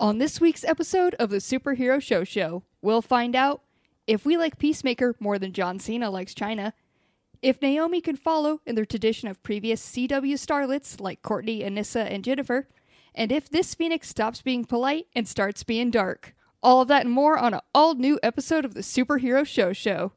On this week's episode of the Superhero Show Show, we'll find out if we like Peacemaker more than John Cena likes China, if Naomi can follow in the tradition of previous CW starlets like Courtney, Anissa, and Jennifer, and if this Phoenix stops being polite and starts being dark. All of that and more on an all new episode of the Superhero Show Show.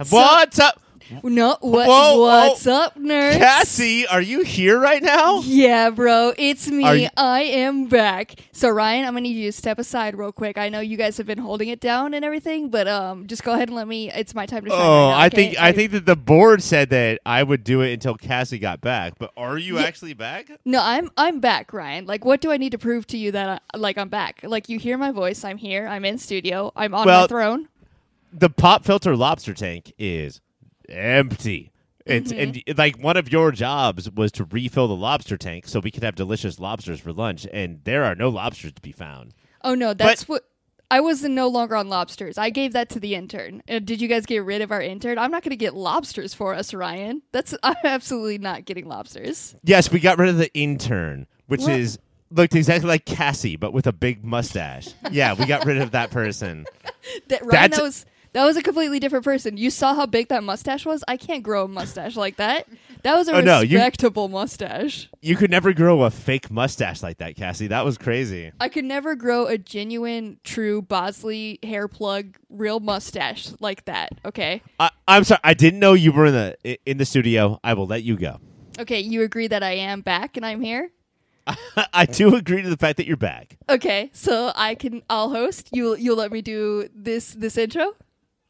What's up? What's up? No, what, Whoa, what's whoa. up, nerds? Cassie, are you here right now? Yeah, bro, it's me. You- I am back. So Ryan, I'm gonna need you to step aside real quick. I know you guys have been holding it down and everything, but um, just go ahead and let me. It's my time to shine. Oh, right now, I okay? think I think that the board said that I would do it until Cassie got back. But are you Yeah. actually back? No, I'm I'm back, Ryan. Like, what do I need to prove to you that I, like I'm back? Like, you hear my voice. I'm here. I'm in studio. I'm on my Well- throne. The pop filter lobster tank is empty. It's Mm-hmm. and like one of your jobs was to refill the lobster tank so we could have delicious lobsters for lunch, and there are no lobsters to be found. Oh no, that's what. I was no longer on lobsters. I gave that to the intern. Uh, did you guys get rid of our intern? I'm not going to get lobsters for us, Ryan. That's I'm absolutely not getting lobsters. Yes, we got rid of the intern, which What? is looked exactly like Cassie but with a big mustache. yeah, we got rid of that person. That Ryan, That's- that was that was a completely different person. You saw how big that mustache was. I can't grow a mustache like that. That was a Oh, no, you- respectable mustache. You could never grow a fake mustache like that, Cassie. That was crazy. I could never grow a genuine, true Bosley hair plug, real mustache like that. Okay. I, I'm sorry. I didn't know you were in the in the studio. I will let you go. Okay, you agree that I am back and I'm here? I do agree to the fact that you're back. Okay, so I can I'll host. You you'll let me do this this intro?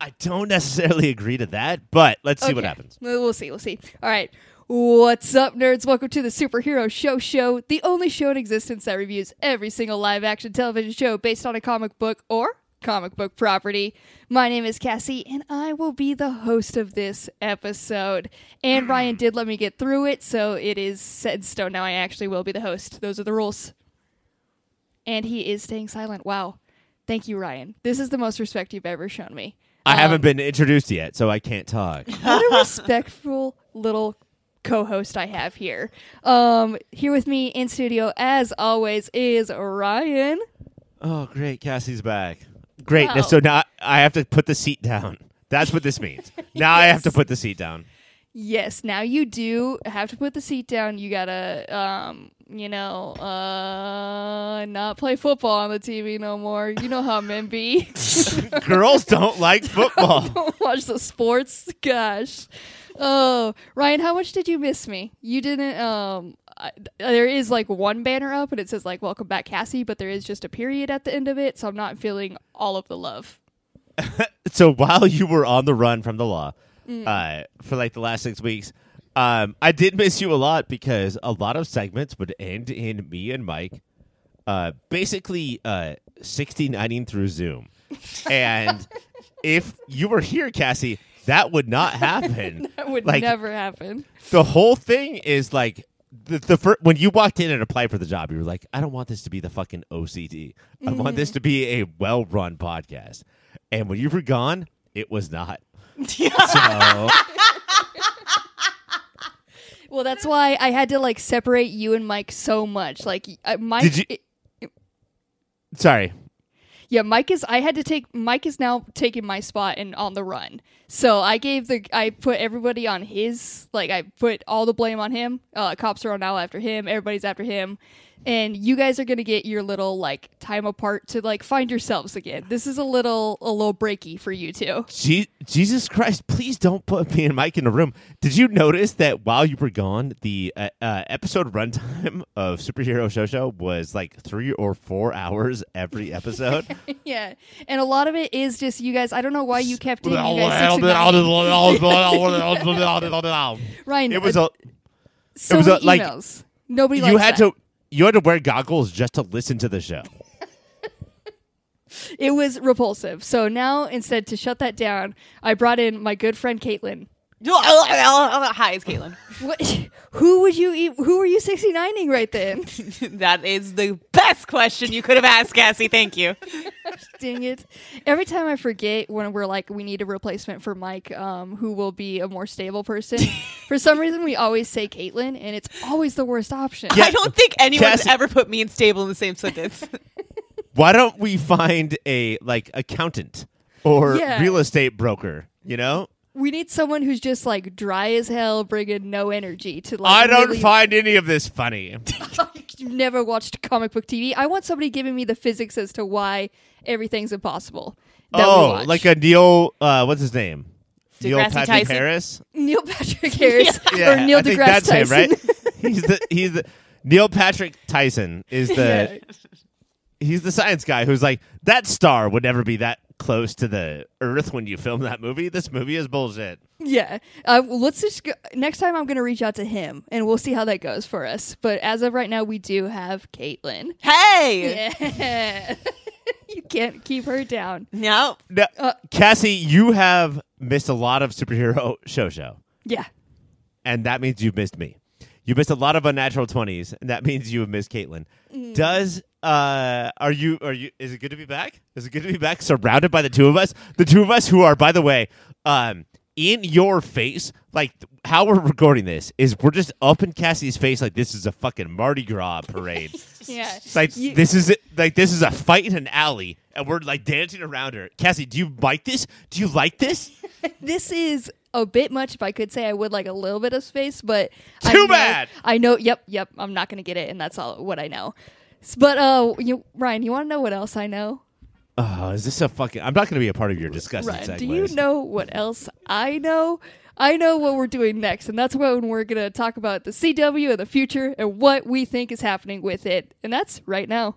I don't necessarily agree to that, but let's see what happens. Well, We'll see. We'll see. All right. What's up, nerds? Welcome to the Superhero Show Show, the only show in existence that reviews every single live action television show based on a comic book or comic book property. My name is Cassie, and I will be the host of this episode. And Ryan did let me get through it, so it is set in stone now. I actually will be the host. Those are the rules. And he is staying silent. Wow. Thank you, Ryan. This is the most respect you've ever shown me. I Um, haven't been introduced yet, so I can't talk. what a respectful little co-host I have here. Um, here with me in studio, as always, is Ryan. oh, great. Cassie's back. Great. Wow. So now I have to put the seat down. That's what this means. Now I have to put the seat down. Yes, now you do have to put the seat down. You gotta, um, you know, uh, not play football on the TV no more. You know how men be. Girls don't like football. Don't watch the sports. Gosh. Oh, Ryan, how much did you miss me? You didn't. Um, I, there is like one banner up and it says like "Welcome back, Cassie," but there is just a period at the end of it, so I'm not feeling all of the love. so while you were on the run from the law Mm. uh, for like the last six weeks, um, I did miss you a lot because a lot of segments would end in me and Mike uh, basically uh, 69ing through Zoom. And if you were here, Cassie, that would not happen. That would Like- never happen. the whole thing is like the, the fir- when you walked in and applied for the job, you were like, I don't want this to be the fucking OCD. I want this to be a well run podcast. And when you were gone, it was not. So Well, that's why I had to like separate you and Mike so much. Like, uh, Mike. Did you- sorry. Yeah, Mike is. I had to take. Mike is now taking my spot and on the run. So I gave the. I put everybody on his. Like I put all the blame on him. Uh, cops are on now after him. Everybody's after him, and you guys are gonna get your little like time apart to like find yourselves again. This is a little a little breaky for you two. Je- Jesus Christ, please don't put me and Mike in a room. Did you notice that while you were gone, the uh, uh, episode runtime of Superhero Show Show was like three or four hours every episode? yeah, and a lot of it is just you guys. I don't know why you kept in. You guys nine. it was a so was many a- like, emails. Nobody you likes had that. to you had to wear goggles just to listen to the show. It was repulsive. So now instead to shut that down, I brought in my good friend Katelynn. Hi, it's Katelynn. What? Who would you eat? Who were you 69ing right then? that is the best question you could have asked, Cassie. Thank you. Dang it! Every time I forget when we're like we need a replacement for Mike, um, who will be a more stable person. for some reason, we always say Katelynn, and it's always the worst option. Yeah. I don't think anyone's Cassie- ever put me and stable in the same sentence. Why don't we find a like accountant or Yeah. real estate broker? You know, We need someone who's just like dry as hell, bringing no energy to like. I don't really- find any of this funny. You've never watched comic book TV. I want somebody giving me the physics as to why everything's impossible. that we oh, watch. like a Neil. Uh, what's his name? Neil deGrasse Patrick Tyson? Harris. Neil Patrick Harris Yeah, or Neil I think deGrasse that's Tyson. him, right? he's the he's the Neil Patrick Tyson is the he's the science guy who's like that star would never be that close to the Earth when you film that movie. This movie is bullshit. Yeah. Uh, let's just go, next time I'm going to reach out to him and we'll see how that goes for us. But as of right now, we do have Katelynn. hey! Yeah. you can't keep her down. No. Now, Uh, Cassie, you have missed a lot of superhero show show, Yeah. and that means you've missed me. You missed a lot of unnatural twenties, and that means you have missed Katelynn. Does uh are you are you is it good to be back? Is it good to be back surrounded by the two of us? The two of us who are, by the way, um in your face, like how we're recording this is we're just up in Cassie's face like this is a fucking Mardi Gras parade. Yeah. It's like You- this is it like this is a fight in an alley and we're like dancing around her. Cassie, do you like this? Do you like this? This is a bit much. If I could say I would like a little bit of space, but I Too know- bad. I know. Yep. Yep. I'm not going to get it. And that's all what I know. But, uh, you, Ryan, you want to know what else I know? Oh, is this a fucking I'm not gonna be a part of your discussion. Ryan, segues. do you know what else I know? I know what we're doing next, and that's when we're going to talk about the CW and the future and what we think is happening with it. And that's right now.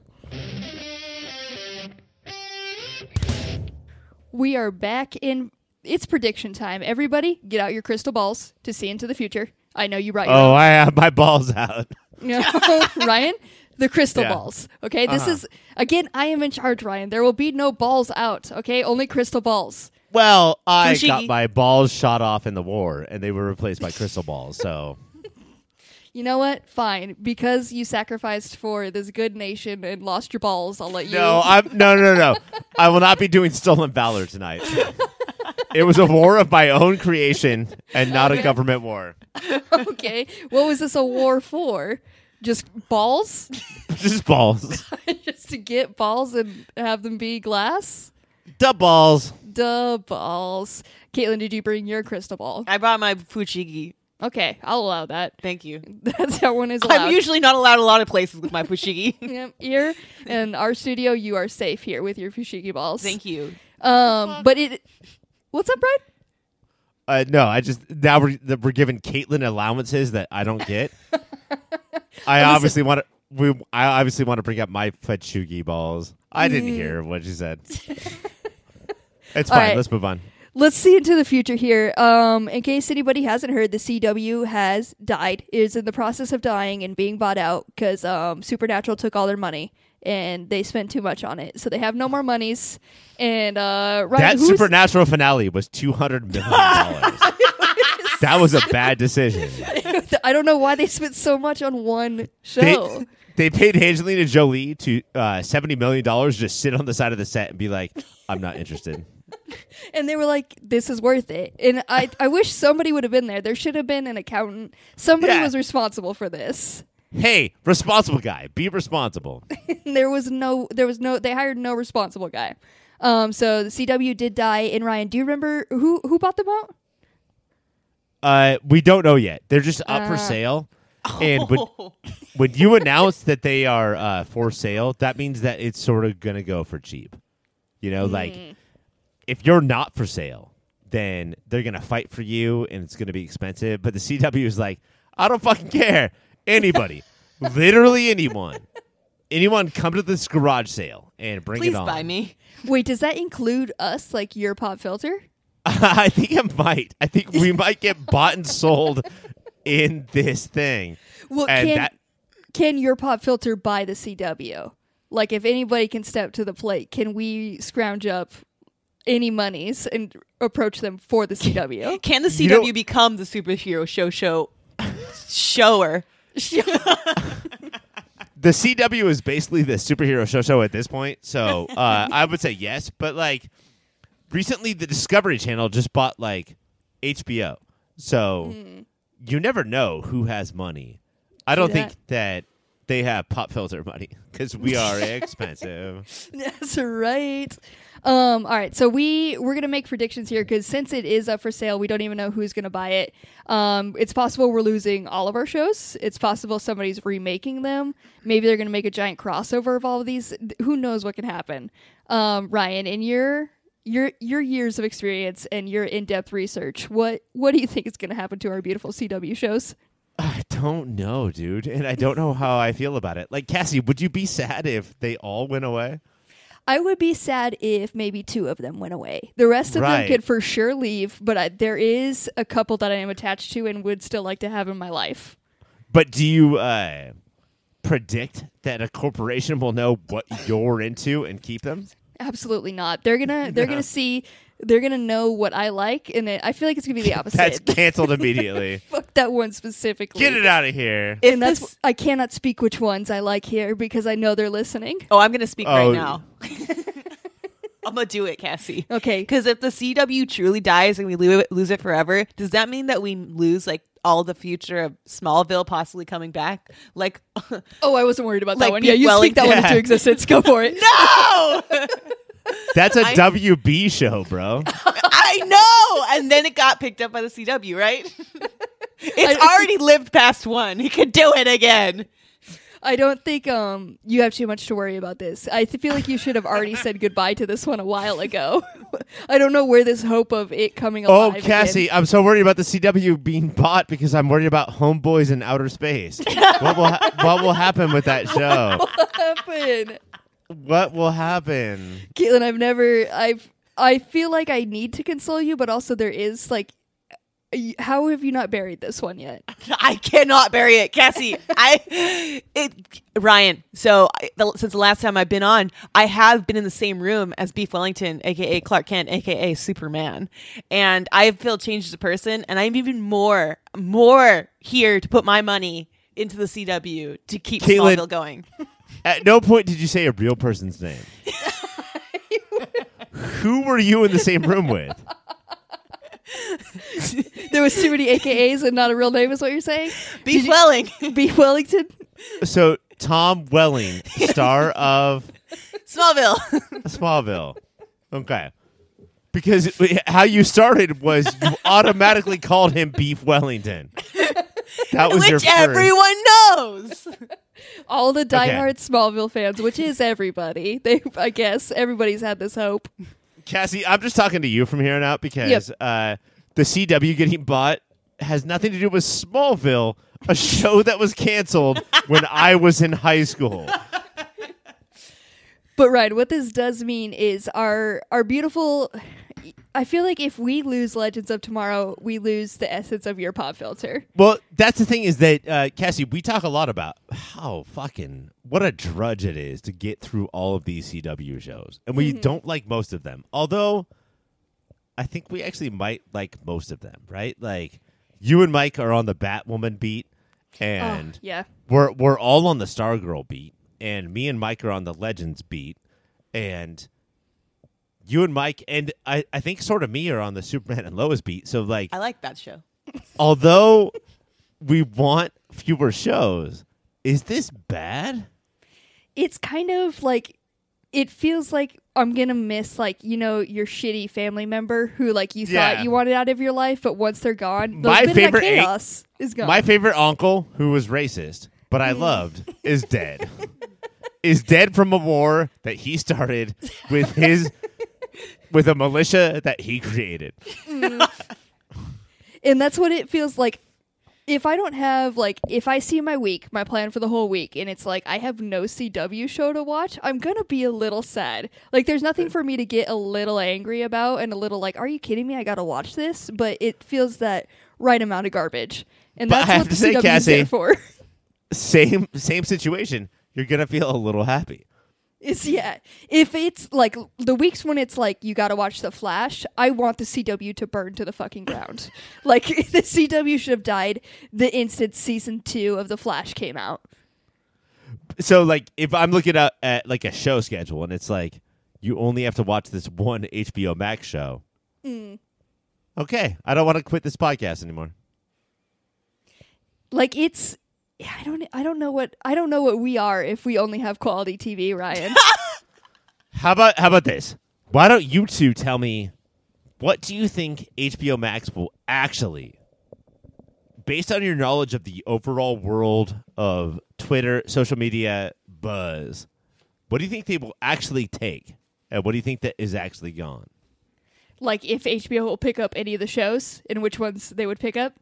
We are back in. It's prediction time. Everybody, get out your crystal balls to see into the future. I know you brought your Oh, own. I have my balls out. Ryan, the crystal Yeah. balls. Okay, this Uh-huh. is again. I am in charge, Ryan. There will be no balls out. Okay, only crystal balls. Well, I Fushigi. got my balls shot off in the war, and they were replaced by crystal balls. So You know what? Fine, because you sacrificed for this good nation and lost your balls. I'll let you. no, I'm no, no, no. I will not be doing stolen valor tonight. it was a war of my own creation, and not a government war. okay, what was this a war for? Just balls? Just balls, Just to get balls and have them be glass? the balls. Duh, balls. Katelynn, did you bring your crystal ball? I brought my Fushigi. Okay, I'll allow that. Thank you. That's how one is allowed. I'm usually not allowed a lot of places with my Fushigi. Yep, here in our studio, you are safe here with your fushigi balls. Thank you. Um, but it. What's up, Brad? Uh, no, I just now we're we're giving Katelynn allowances that I don't get. I obviously want to. We, I obviously want to bring up my Fachugi balls. I didn't hear what she said. it's fine. right. Let's move on. Let's see into the future here. Um, in case anybody hasn't heard, the CW has died. Is in the process of dying and being bought out because um, Supernatural took all their money and they spent too much on it, so they have no more monies. And uh, Ryan, That supernatural finale was two hundred million dollars. that was a bad decision. I don't know why they spent so much on one show. They, they paid Angelina Jolie to uh, seventy million dollars just sit on the side of the set and be like, "I'm not interested." and they were like, "This is worth it." And I, I wish somebody would have been there. There should have been an accountant. Somebody Yeah. was responsible for this. Hey, responsible guy, be responsible. there was no, there was no. They hired no responsible guy. Um, so the CW did die. And Ryan, do you remember who who bought them out? Uh, we don't know yet. They're just up for Uh. sale. And when, when you announce that they are uh, for sale, that means that it's sort of going to go for cheap. You know, like if you're not for sale, then they're going to fight for you and it's going to be expensive. But the CW is like, I don't fucking care. Anybody, literally anyone, anyone come to this garage sale and bring Please it on. buy me. Wait, does that include us, like your pop filter? I think it might. I think we might get bought and sold in this thing. Well, and can that can your pop filter buy the CW? Like, if anybody can step to the plate, can we scrounge up any monies and approach them for the CW? Can the You CW know- become the superhero show show shower? the CW is basically the superhero show show at this point. So uh, I would say yes, but like recently the Discovery Channel just bought like HBO, so you never know who has money. I don't True think that they have pop filter money because we are expensive. That's right. Um, all right, so we we're gonna make predictions here because since it is up for sale, we don't even know who's gonna buy it. Um, it's possible we're losing all of our shows. It's possible somebody's remaking them. Maybe they're gonna make a giant crossover of all of these. Who knows what can happen? Um, Ryan, in your your your years of experience and your in depth research, what what do you think is gonna happen to our beautiful CW shows? I don't know, dude, and I don't know how I feel about it. Like Cassie, would you be sad if they all went away? I would be sad if maybe two of them went away. The rest of Right. them could for sure leave, but I, there is a couple that I am attached to and would still like to have in my life. But do you uh, predict that a corporation will know what you're into and keep them? Absolutely not. They're gonna they're gonna see they're gonna know what I like, and it, I feel like it's gonna be the opposite. That's canceled immediately. Fuck that one specifically. Get it out of here. If And that's this- I cannot speak which ones I like here because I know they're listening. oh, I'm gonna speak Oh. right now. I'm gonna do it, Cassie. Okay, Because if the CW truly dies and we lose it, lose it forever, does that mean that we lose like all the future of Smallville possibly coming back? Like, oh, I wasn't worried about that one. Beef Yeah, you speak that one Wellington. into existence. Go for it. no, That's a I- WB show, bro. I know. And then it got picked up by the CW, right? it's I- already lived past one. He could do it again. I don't think um you have too much to worry about this. I feel like you should have already said goodbye to this one a while ago. I don't know where this hope of it coming Oh, alive. Cassie, I'm so worried about the CW being bought because I'm worried about Homeboys in outer space. what will ha- what will happen with that show? What will happen? What will happen? Katelynn, I've never I've I feel like I need to console you, but also there is like how have you not buried this one yet? I cannot bury it, Cassie. I, it, Ryan. So I, the, since the last time I've been on, I have been in the same room as Beef Wellington, aka Clark Kent, aka Superman, and I feel changed as a person, and I'm even more, more here to put my money into the CW to keep Katelynn- Smallville going. At no point did you say a real person's name. Who were you in the same room with? There was too many AKAs and not a real name is what you're saying? Beef Welling, B. Wellington? So Tom Welling, star of Smallville. Smallville. Okay. Because it- how you started was you automatically called him Beef Wellington. That was your which first. everyone knows. All the diehard Smallville fans, which is everybody. They I guess everybody's had this hope. Cassie, I'm just talking to you from here on out because uh, the CW getting bought has nothing to do with Smallville, a show that was canceled when I was in high school. But right, what this does mean is our our beautiful. I feel like if we lose Legends of Tomorrow, we lose the essence of your pop filter. Well, that's the thing is that uh, Cassie, we talk a lot about how fucking what a drudge it is to get through all of these CW shows, and we don't like most of them. Although, I think we actually might like most of them, right? Like you and Mike are on the Batwoman beat, oh, and oh, yeah, we're we're all on the Stargirl beat, and me and Mike are on the Legends beat, and you and Mike and I, I think sort of me are on the Superman and Lois beat. So like I like that show. although we want fewer shows, is this bad? it's kind of like it feels like I'm gonna miss like you know your shitty family member who like you Yeah. thought you wanted out of your life, but once they're gone, My those bit of that favorite chaos is gone. My favorite uncle, who was racist but I loved, is dead. is dead from a war that he started with his with a militia that he created. Mm. and that's what it feels like if i don't have like if i see my week my plan for the whole week and it's like i have no cw show to watch i'm gonna be a little sad. Like there's nothing for me to get a little angry about and a little like are you kidding me? I gotta watch this. But it feels that right amount of garbage. And But that's what the say, CW is Cassie, for. same same situation. You're gonna feel a little happy. Is yeah. If it's like the weeks when it's like you got to watch the Flash, I want the CW to burn to the fucking ground. like the CW should have died the instant season two of the Flash came out. So like if I'm looking at, at like a show schedule and it's like you only have to watch this one HBO Max show. Mm. Okay, I don't want to quit this podcast anymore. Like it's. I don't. I don't know what. I don't know what we are if we only have quality TV, Ryan. How about how about this? Why don't you two tell me what do you think HBO Max will actually based on your knowledge of the overall world of Twitter, social media buzz, what do you think they will actually take? And what do you think that is actually gone? like if HBO will pick up any of the shows and which ones they would pick up.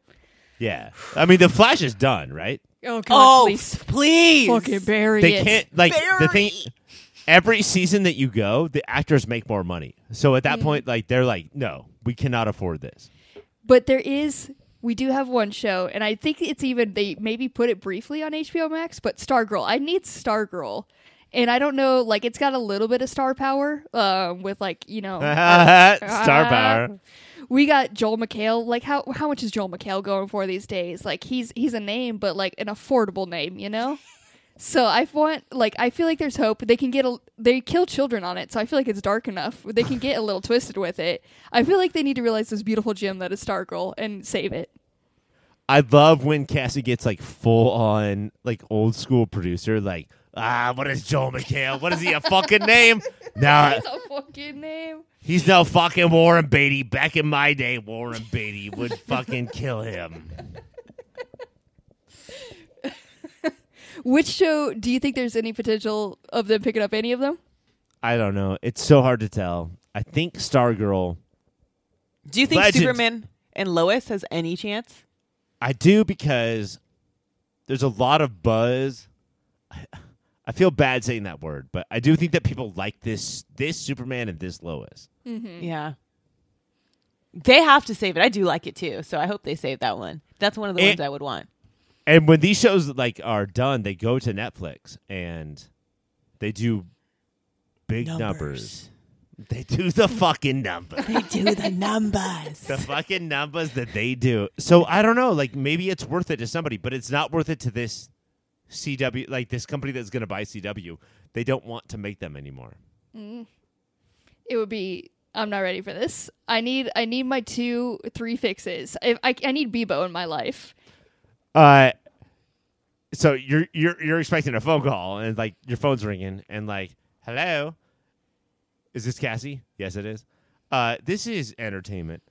Yeah. I mean the Flash is done, right? Oh God, Oh, please, please. fucking bury They it. can't like the thing every season that you go, the actors make more money. So at that point like they're like, "No, we cannot afford this." But there is. We do have one show, and I think it's even they maybe put it briefly on HBO Max. But Stargirl, I need Stargirl, and I don't know. Like it's got a little bit of star power, um, with like you know Star power. we got Joel McHale. Like how how much is Joel McHale going for these days? Like he's he's a name, but like an affordable name, you know. So I want like I feel like there's hope. They can get a they kill children on it, so I feel like it's dark enough. They can get a little twisted with it. I feel like they need to realize this beautiful gem that is Stargirl and save it. I love when Cassie gets like full on like old school producer, like, ah, what is Joel McHale? What is he a fucking name? Now That's a fucking name. He's no fucking Warren Beatty. Back in my day, Warren Beatty would fucking kill him. Which show do you think there's any potential of them picking up any of them? I don't know. It's so hard to tell. I think Stargirl. Do you think Legends. Superman and Lois has any chance? I do because there's a lot of buzz. I, I feel bad saying that word, but I do think that people like this this Superman and this Lois. Mm-hmm. Yeah. They have to save it. I do like it too, so I hope they save that one. That's one of the And- ones I would want. And when these shows like are done, they go to Netflix and they do big numbers. They do the fucking numbers. They do the numbers. the fucking numbers that they do. So I don't know, like maybe it's worth it to somebody, but it's not worth it to this CW like this company that's going to buy CW. They don't want to make them anymore. Mm-hmm. it would be I'm not ready for this. I need I need my two three fixes. I I, I need Beebo in my life. Uh so you're you're you're expecting a phone call and like your phone's ringing and like, "Hello? Is this Cassie?" Yes, it is. Uh this is entertainment.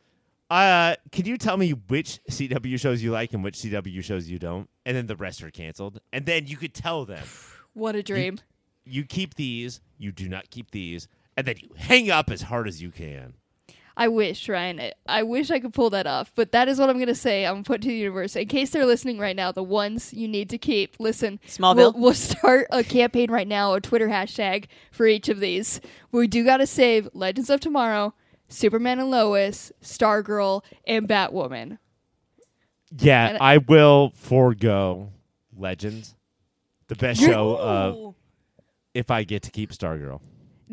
Uh can you tell me which CW shows you like and which CW shows you don't? And then the rest are canceled. And then you could tell them, What a dream. you keep these, you do not keep these, and then you hang up as hard as you can. I wish, Ryan. I, I wish I could pull that off, but that is what I'm going to say. I'm going to put to the universe. In case they're listening right now, the ones you need to keep. Listen, Smallville? We'll, we'll start a campaign right now, a Twitter hashtag for each of these. We do got to save Legends of Tomorrow, Superman and Lois, Stargirl, and Batwoman. Yeah, And- I will forego Legends, the best show uh, if I get to keep Stargirl.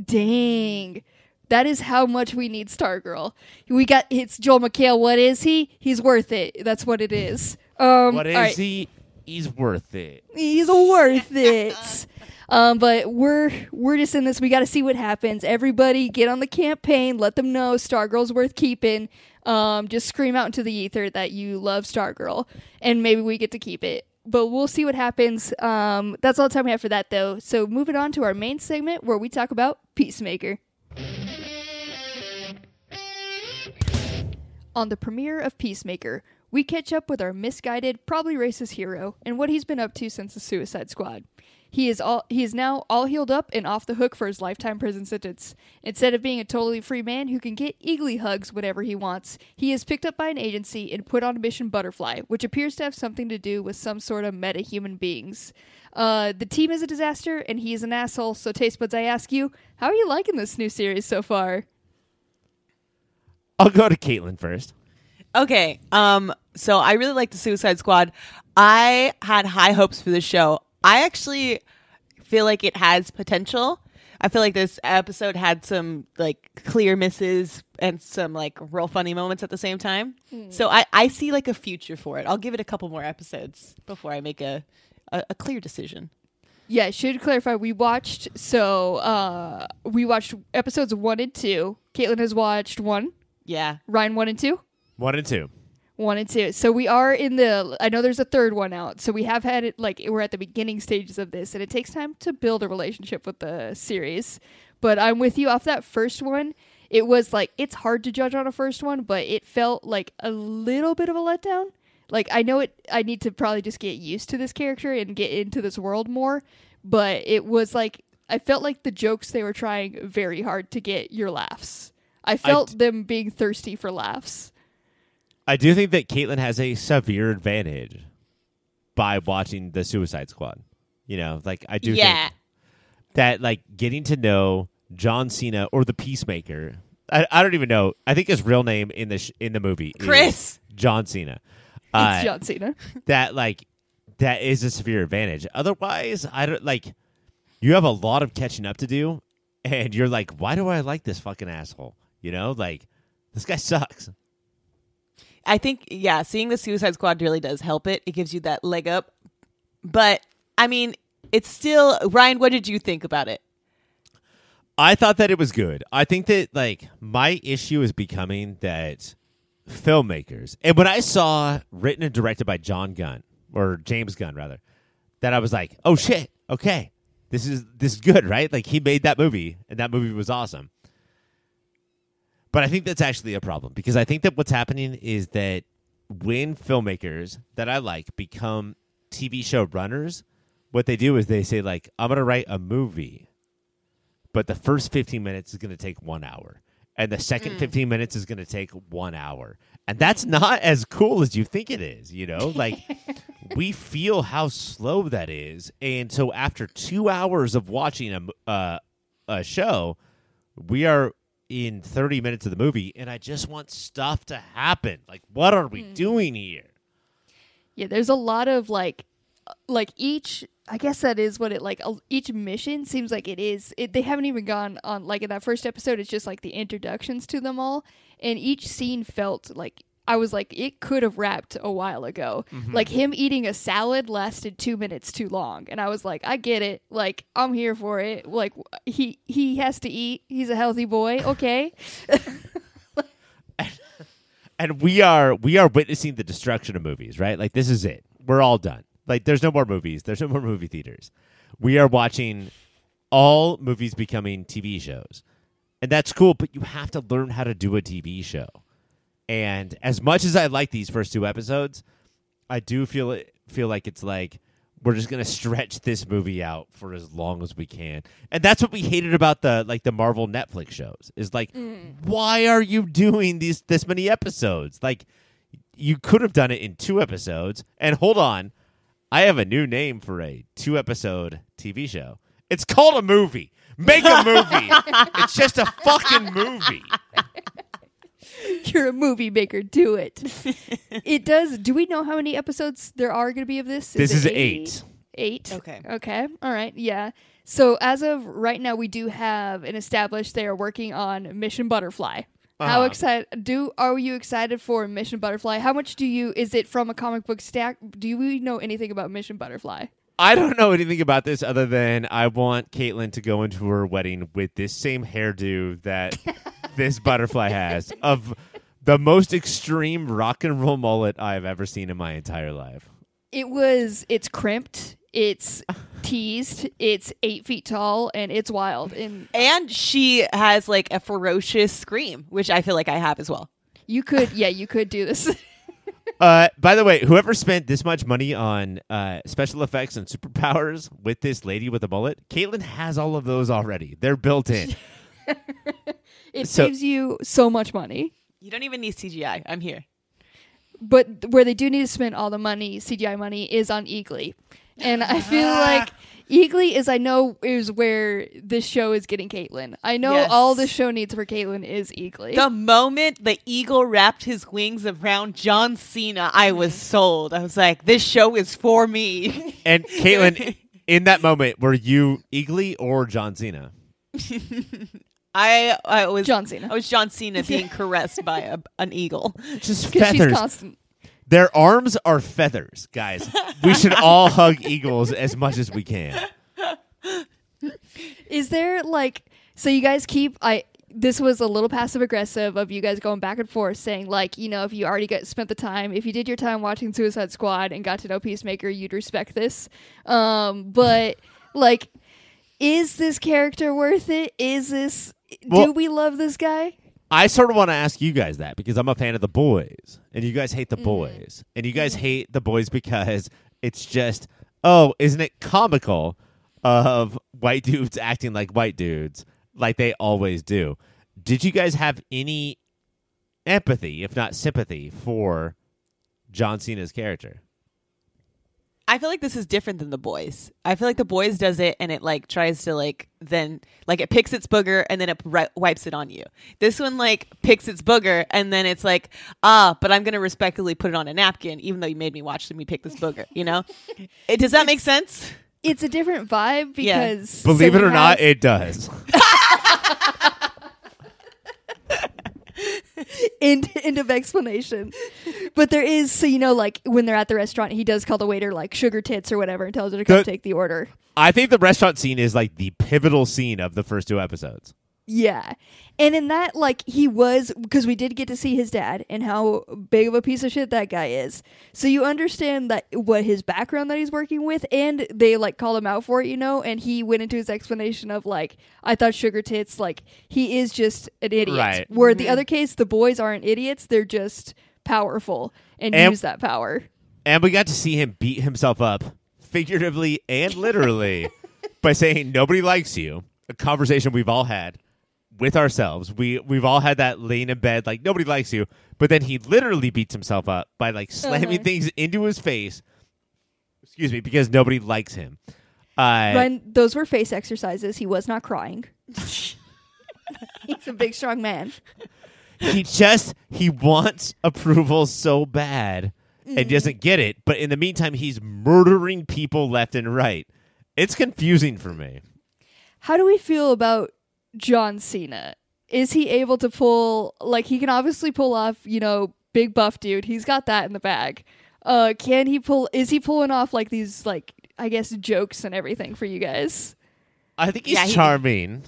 Dang. That is how much we need Stargirl. We got it's Joel McHale. What is he? He's worth it. That's what it is. Um, What is all right. he? He's worth it. He's worth it. Um, but we're we're just in this. We got to see what happens. Everybody, get on the campaign. Let them know Stargirl's worth keeping. Um, just scream out into the ether that you love Stargirl, and maybe we get to keep it. But we'll see what happens. Um, that's all the time we have for that, though. So moving on to our main segment where we talk about Peacemaker. On the premiere of Peacemaker, we catch up with our misguided, probably racist hero and what he's been up to since the Suicide Squad. He is all he is now all healed up and off the hook for his lifetime prison sentence. Instead of being a totally free man who can get eagly hugs whenever he wants, he is picked up by an agency and put on a mission Butterfly, which appears to have something to do with some sort of meta human beings. Uh, the team is a disaster and he is an asshole. So, Taste Buds, I ask you, how are you liking this new series so far? I'll go to Katelynn first. Okay. Um. So I really like the Suicide Squad. I had high hopes for this show. I actually feel like it has potential. I feel like this episode had some like clear misses and some like real funny moments at the same time. So I, I see like a future for it. I'll give it a couple more episodes before I make a, a, a clear decision. Yeah, should clarify. We watched so uh we watched episodes one and two. Katelynn has watched one. Yeah. Ryan one and two. One and two. One and two. So we are in the. I know there's a third one out. So we have had it like we're at the beginning stages of this, and it takes time to build a relationship with the series. But I'm with you off that first one. It was like it's hard to judge on a first one, but it felt like a little bit of a letdown. Like I know it. I need to probably just get used to this character and get into this world more. But it was like I felt like the jokes they were trying very hard to get your laughs. I felt them being thirsty for laughs. I do think that Katelynn has a severe advantage by watching the Suicide Squad. You know, like I do Yeah. think that like getting to know John Cena or the Peacemaker. I, I don't even know. I think his real name in the sh- in the movie is Chris. John Cena. It's Uh, John Cena. that like that is a severe advantage. Otherwise, I don't like you have a lot of catching up to do and you're like, why do I like this fucking asshole? You know, like this guy sucks. I think yeah, seeing the Suicide Squad really does help it. It gives you that leg up. But I mean, it's still Ryan, what did you think about it? I thought that it was good. I think that like my issue is becoming that filmmakers, and when I saw written and directed by John Gunn or James Gunn rather, that I was like, oh shit, okay, this is this is good, right? Like he made that movie, and that movie was awesome. But I think that's actually a problem because I think that what's happening is that when filmmakers that I like become TV show runners, what they do is they say like, I'm going to write a movie but the first 15 minutes is going to take one hour and the second 15 minutes is going to take one hour. And that's not as cool as you think it is you know? Like we feel how slow that is and so after two hours of watching a, uh, a show we are in 30 minutes of the movie and i just want stuff to happen like what are we doing here Yeah, there's a lot of like, uh, like each. I guess that is what it like. Each mission seems like it is. It, they haven't even gone on like in that first episode. It's just like the introductions to them all, and each scene felt like I was like it could have wrapped a while ago. Mm-hmm. Like him eating a salad lasted two minutes too long, and I was like, I get it. Like I'm here for it. Like he he has to eat. He's a healthy boy. Okay. and we are we are witnessing the destruction of movies right like this is it we're all done like there's no more movies there's no more movie theaters we are watching all movies becoming tv shows and that's cool but you have to learn how to do a tv show and as much as i like these first two episodes i do feel it feel like it's like we're just gonna stretch this movie out for as long as we can. And that's what we hated about the like the marvel netflix shows is like mm. why are you doing these this many episodes? Like you could have done it in two episodes. And hold on i have a new name for a two episode tv show. It's called a movie. Make a movie. It's just a fucking movie You're a movie maker. Do it. it does. Do we know how many episodes there are going to be of this? This is eight. Eight. Okay. Okay. All right. Yeah. So as of right now, we do have an established. They are working on Mission Butterfly. How Uh-huh. excited do are you excited for Mission Butterfly? How much do you is it from a comic book stack? Do we know anything about Mission Butterfly? I don't know anything about this other than I want Katelynn to go into her wedding with this same hairdo that this butterfly has of the most extreme rock and roll mullet I've ever seen in my entire life. It was. It's crimped. It's teased. It's eight feet tall and it's wild. And And she has like a ferocious scream, which I feel like I have as well. you could, yeah, you could do this. Uh, by the way, whoever spent this much money on uh, special effects and superpowers with this lady with a mullet, Katelynn has all of those already. They're built in. It So- saves you so much money. You don't even need CGI. I'm here. But where they do need to spend all the money, CGI money, is on Eagly. and I feel like Eagly is I know is where this show is getting Katelynn. I know Yes. all the show needs for Katelynn is Eagly. The moment the eagle wrapped his wings around John Cena, I was mm-hmm. sold. I was like, this show is for me. And Katelynn, in that moment, were you Eagly or John Cena? I I was John Cena. I was John Cena being caressed by a, an eagle. Just because she's feathers. constant. Their arms are feathers, guys. We should all hug eagles as much as we can. Is there like so you guys keep I this was a little passive aggressive of you guys going back and forth saying like you know if you already got spent the time if you did your time watching Suicide Squad and got to know Peacemaker you'd respect this um but like is this character worth it is this do we love this guy I sort of want to ask you guys that because I'm a fan of the boys, and you guys hate the mm-hmm. boys, and you guys mm-hmm. hate the boys because it's just, oh, isn't it comical of white dudes acting like white dudes like they always do? Did you guys have any empathy, if not sympathy, for John Cena's character? I feel like this is different than the boys. I feel like the boys does it and it like tries to like then like it picks its booger and then it ri- wipes it on you. This one like picks its booger and then it's like ah, but I'm gonna respectfully put it on a napkin even though you made me watch me pick this booger. You know, it, does that make sense? it's a different vibe Yeah. because Believe so it we or not, it does. end, end of explanation. But there is, so you know, like when they're at the restaurant, he does call the waiter like sugar tits or whatever and tells her to come The- take the order. I think the restaurant scene is like the pivotal scene of the first two episodes. Yeah. And in that, like, he was, because we did get to see his dad and how big of a piece of shit that guy is. So you understand that what his background that he's working with, and they, like, call him out for it, you know? And he went into his explanation of, like, I thought Sugar Tits, like, he is just an idiot. Right. Where the mm-hmm. other case, the boys aren't idiots, they're just powerful and, And- use that power. And we got to see him beat himself up, figuratively and literally, by saying nobody likes you. A conversation we've all had with ourselves. We we've all had that laying in bed like nobody likes you. But then he literally beats himself up by like slamming Uh-huh. things into his face. Excuse me, because nobody likes him. Uh, Ryan, those were face exercises. He was not crying. He's a big, strong man. he just he wants approval so bad and doesn't get it. But in the meantime, he's murdering people left and right. It's confusing for me. How do we feel about John Cena? Is he able to pull like he can obviously pull off, you know, big buff dude. He's got that in the bag. Uh can he pull is he pulling off like these like I guess jokes and everything for you guys? I think he's Yeah, he- charming.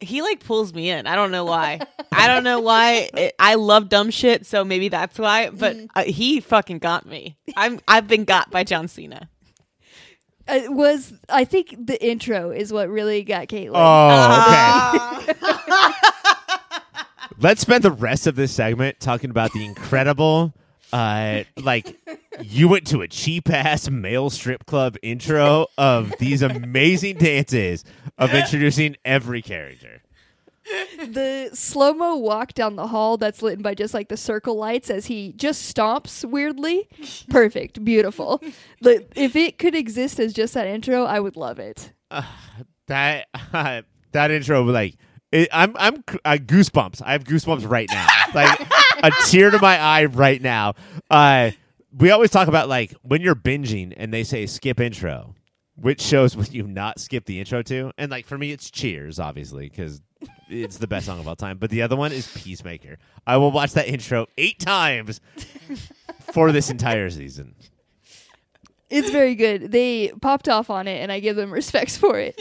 He like pulls me in. I don't know why. I don't know why. It, I love dumb shit, so maybe that's why. But uh, he fucking got me. I'm I've been got by John Cena. It was I think the intro is what really got Katelynn. Oh, okay. Let's spend the rest of this segment talking about the incredible, uh, like you went to a cheap ass male strip club intro of these amazing dances of introducing every character. The slow mo walk down the hall that's lit by just like the circle lights as he just stomps weirdly. Perfect, beautiful. The, if it could exist as just that intro, I would love it. That that intro, like it, I'm I'm uh, goosebumps. I have goosebumps right now, like a tear to my eye right now. Uh, we always talk about like when you're binging and they say skip intro, which shows would you not skip the intro to? And like for me, it's Cheers, obviously, because it's the best song of all time. But the other one is Peacemaker. I will watch that intro eight times for this entire season. It's very good. They popped off on it, and I give them respects for it.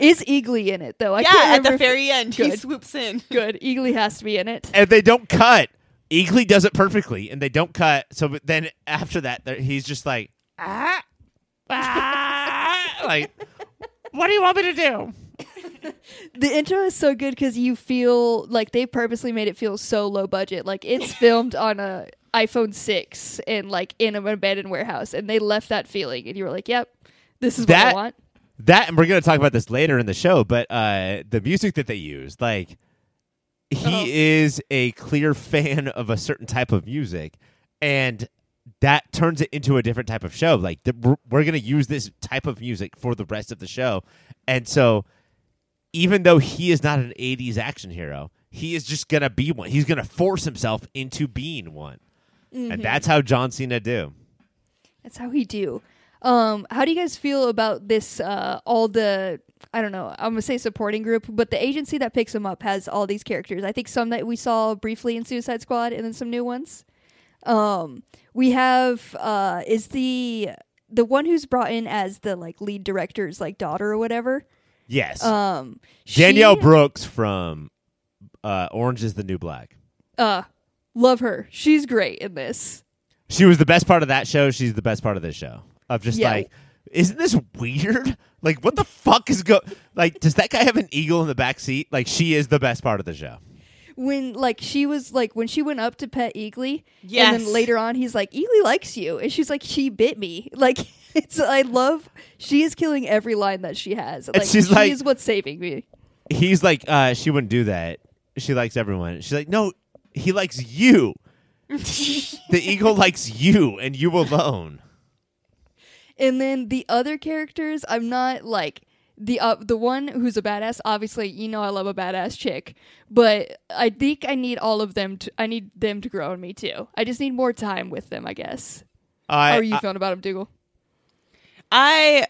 Is Eagly in it though? I yeah, can't at remember the if- very end, he swoops in. Good. Eagly has to be in it. and they don't cut. Eagly does it perfectly, and they don't cut. So but then after that, he's just like, ah, ah, like, what do you want me to do? The intro is so good because you feel like they purposely made it feel so low budget. Like it's filmed on a iPhone six and like in an abandoned warehouse, and they left that feeling, and you were like, "Yep, this is what I That- want." That, and we're gonna talk about this later in the show, but uh, the music that they use, like, he Oh. is a clear fan of a certain type of music, and that turns it into a different type of show. Like the, we're, we're going to use this type of music for the rest of the show, and so even though he is not an '80s action hero, he is just going to be one. He's going to force himself into being one, and that's how John Cena do. That's how he do. Um, how do you guys feel about this? Uh, all the I don't know. I'm gonna say supporting group, but the agency that picks him up has all these characters. I think some that we saw briefly in Suicide Squad, and then some new ones. Um, we have uh, is the the one who's brought in as the like lead director's like daughter or whatever. Yes, Um, Danielle she- Brooks from uh, Orange is the New Black. uh, love her. She's great in this. She was the best part of that show. She's the best part of this show. Of just Yeah. like, isn't this weird? Like, what the fuck is go? Like, does that guy have an eagle in the back seat? Like, she is the best part of the show. when like she was like when she went up to pet Eagly, and Yes. then later on he's like Eagly likes you, and she's like she bit me. Like it's I love she is killing every line that she has. Like she's she like- is what's saving me. He's like, uh, she wouldn't do that. She likes everyone. She's like, no, he likes you. the eagle likes you and you alone. And then the other characters, I'm not like the uh, the one who's a badass. Obviously, you know I love a badass chick, but I think I need all of them. To, I need them to grow on me too. I just need more time with them. I guess. I, How are you I- feeling about them, Dougal? I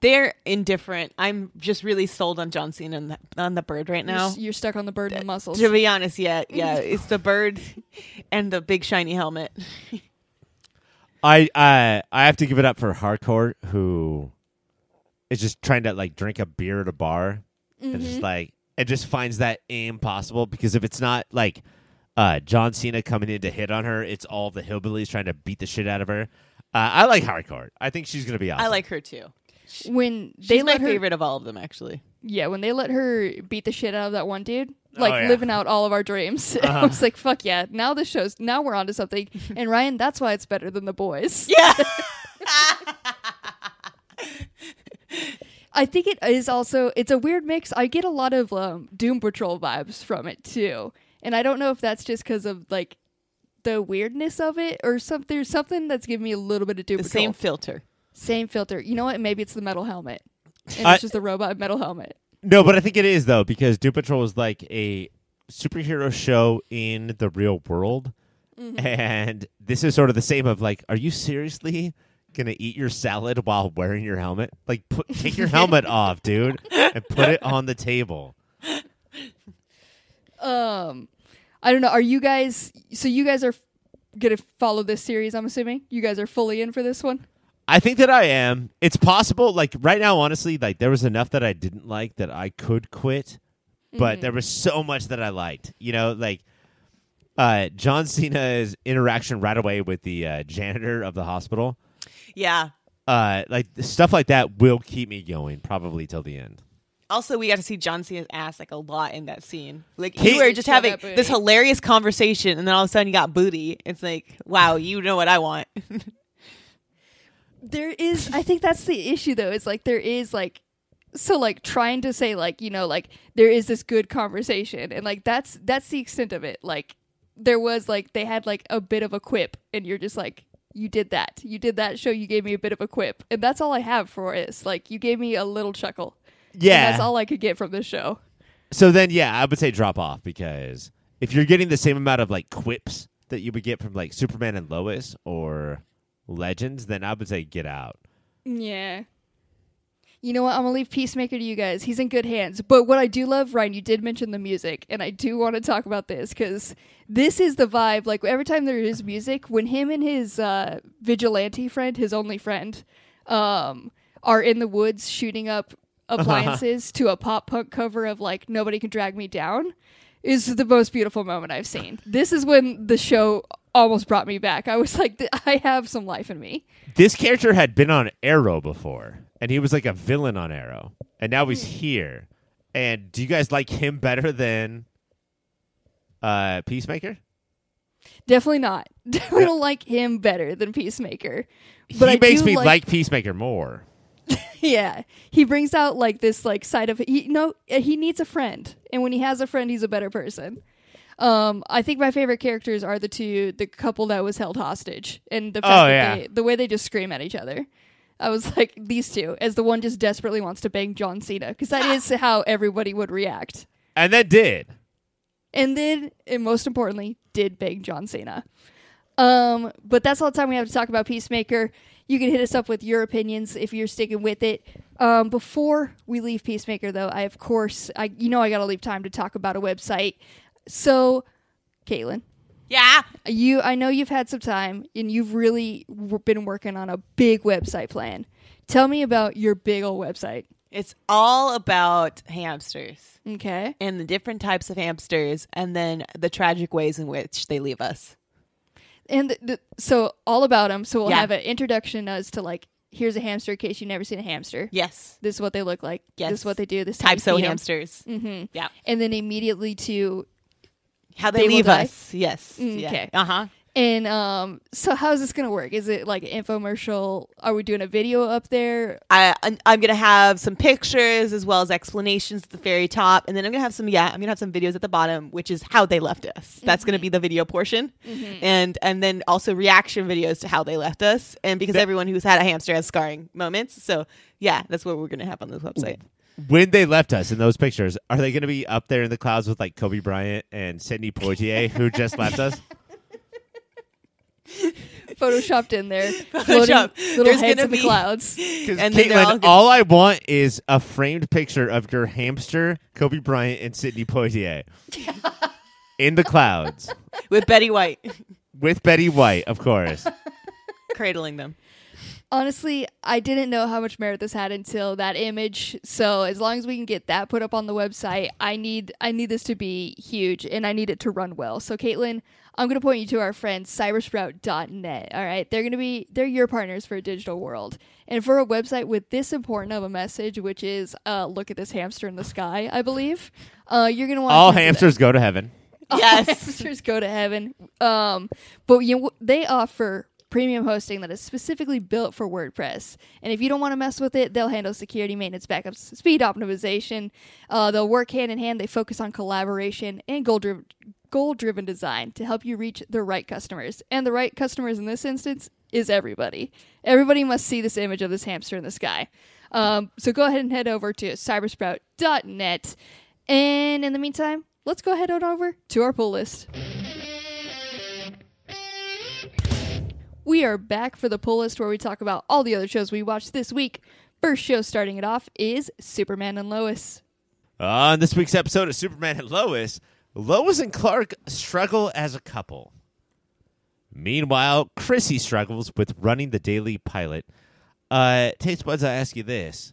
they're indifferent. I'm just really sold on John Cena and the, on the bird right You're, now. you're stuck on the bird and the muscles. To be honest, yeah, yeah, it's the bird and the big shiny helmet. I I I have to give it up for Harcourt, who is just trying to like drink a beer at a bar, and Mm-hmm. just like it just finds that impossible because if it's not like uh, John Cena coming in to hit on her, it's all the hillbillies trying to beat the shit out of her. Uh, I like Harcourt. I think she's gonna be awesome. I like her too. when She's they my let her, favorite of all of them, actually. yeah, when they let her beat the shit out of that one dude, like Oh, yeah. living out all of our dreams. I Uh-huh. was like, fuck yeah! Now this shows. Now we're onto something. and Ryan, that's why it's better than the boys. Yeah. I think it is also it's a weird mix. I get a lot of um, Doom Patrol vibes from it too, and I don't know if that's just because of like the weirdness of it or something. There's something that's giving me a little bit of Doom the Patrol. same filter. same filter. You know what? Maybe it's the metal helmet, and I- it's just the robot metal helmet. no, but I think it is though because Doom Patrol is like a superhero show in the real world, Mm-hmm. and this is sort of the same. Of like, are you seriously? Gonna eat your salad while wearing your helmet? Like, put take your helmet off, dude, and put it on the table. Um, I don't know. Are you guys? So you guys are f- gonna follow this series? I'm assuming you guys are fully in for this one. I think that I am. It's possible. Like right now, honestly, like there was enough that I didn't like that I could quit, but there was so much that I liked. You know, like uh, John Cena's interaction right away with the uh, janitor of the hospital. Yeah. Uh, like stuff like that will keep me going probably till the end. Also, we got to see John Cena's ass like a lot in that scene. Like He- you were just having this hilarious conversation, and then all of a sudden you got booty. It's like, wow, you know what I want. There is. I think that's the issue, though. It's like there is like. So like trying to say like you know like there is this good conversation and like that's that's the extent of it like there was like they had like a bit of a quip and you're just like you did that you did that show you gave me a bit of a quip and that's all I have for it. like you gave me a little chuckle And Yeah. that's all I could get from this show So then, yeah, I would say drop off because if you're getting the same amount of like quips that you would get from like Superman and Lois or Legends, then I would say get out. Yeah. You know what? I'm gonna leave Peacemaker to you guys. He's in good hands. But what I do love, Ryan, you did mention the music, and I do want to talk about this because this is the vibe. Like every time there is music, when him and his uh, vigilante friend, his only friend, um, are in the woods shooting up appliances to a pop punk cover of like "Nobody Can Drag Me Down," is the most beautiful moment I've seen. This is when the show almost brought me back. I was like, I have some life in me. This character had been on Arrow before, and he was like a villain on Arrow, and now he's here. And do you guys like him better than uh, Peacemaker? Definitely not. Definitely don't like him better than Peacemaker. But he I makes me like, like Peacemaker more. yeah. He brings out like this like side of he no he needs a friend, and when he has a friend, he's a better person. Um, I think my favorite characters are the two, the couple that was held hostage, and the fact Oh, that yeah. they, the way they just scream at each other. I was like, these two, as the one just desperately wants to bang John Cena, because that is how everybody would react. And that did. And then, and most importantly, did bang John Cena. Um, but that's all the time we have to talk about Peacemaker. You can hit us up with your opinions if you're sticking with it. Um, before we leave Peacemaker, though, I of course, I you know I got to leave time to talk about a website. So, Katelynn, Yeah. you I know you've had some time and you've really w- been working on a big website plan. Tell me about your big old website. It's all about hamsters Okay. and the different types of hamsters and then the tragic ways in which they leave us. And the, the, so all about them. So we'll Yeah. have an introduction as to like, here's a hamster in case you've never seen a hamster. Yes. This is what they look like. Yes. This is what they do. This is how you Type so hamsters. Mm-hmm. Yeah. And then immediately to How they, They leave us. Yes. Mm, Yeah. okay. Uh huh. And um. So how's this gonna work? Is it like an infomercial? Are we doing a video up there? I I'm, I'm gonna have some pictures as well as explanations at the very top, and then I'm gonna have some yeah I'm gonna have some videos at the bottom, which is how they left us. That's gonna be the video portion, and and then also reaction videos to how they left us, and because everyone who's had a hamster has scarring moments, so yeah, that's what we're gonna have on this website. When they left us in those pictures, are they going to be up there in the clouds with like Kobe Bryant and Sidney Poitier, who just left us? Photoshopped in there, floating Photoshop. little There's heads gonna in the be- clouds. And then they're all Katelynn, gonna- all I want is a framed picture of your hamster, Kobe Bryant, and Sidney Poitier in the clouds with Betty White with Betty White, of course. cradling them. Honestly, I didn't know how much merit this had until that image. So as long as we can get that put up on the website, I need I need this to be huge and I need it to run well. So Katelynn, I'm gonna point you to our friends cybersprout.net. All right. They're gonna be they're your partners for a digital world. And for a website with this important of a message, which is uh look at this hamster in the sky, I believe, uh you're gonna want All to hamsters go to heaven. Yes. hamsters go to heaven. Um, but you know, they offer premium hosting that is specifically built for WordPress. And if you don't want to mess with it, they'll handle security, maintenance, backups, speed optimization. Uh, they'll work hand in hand. They focus on collaboration and goal driven. Goal driven design to help you reach the right customers. And the right customers in this instance is everybody. Everybody must see this image of this hamster in the sky. Um, so go ahead and head over to cybersprout.net. And in the meantime, let's go ahead on over to our pull list. We are back for the pull list where we talk about all the other shows we watched this week. First show starting it off is Superman and Lois. On this week's episode of Superman and Lois, Lois and Clark struggle as a couple. Meanwhile, Chrissy struggles with running the daily pilot. Uh, Taste Buds, I ask you this.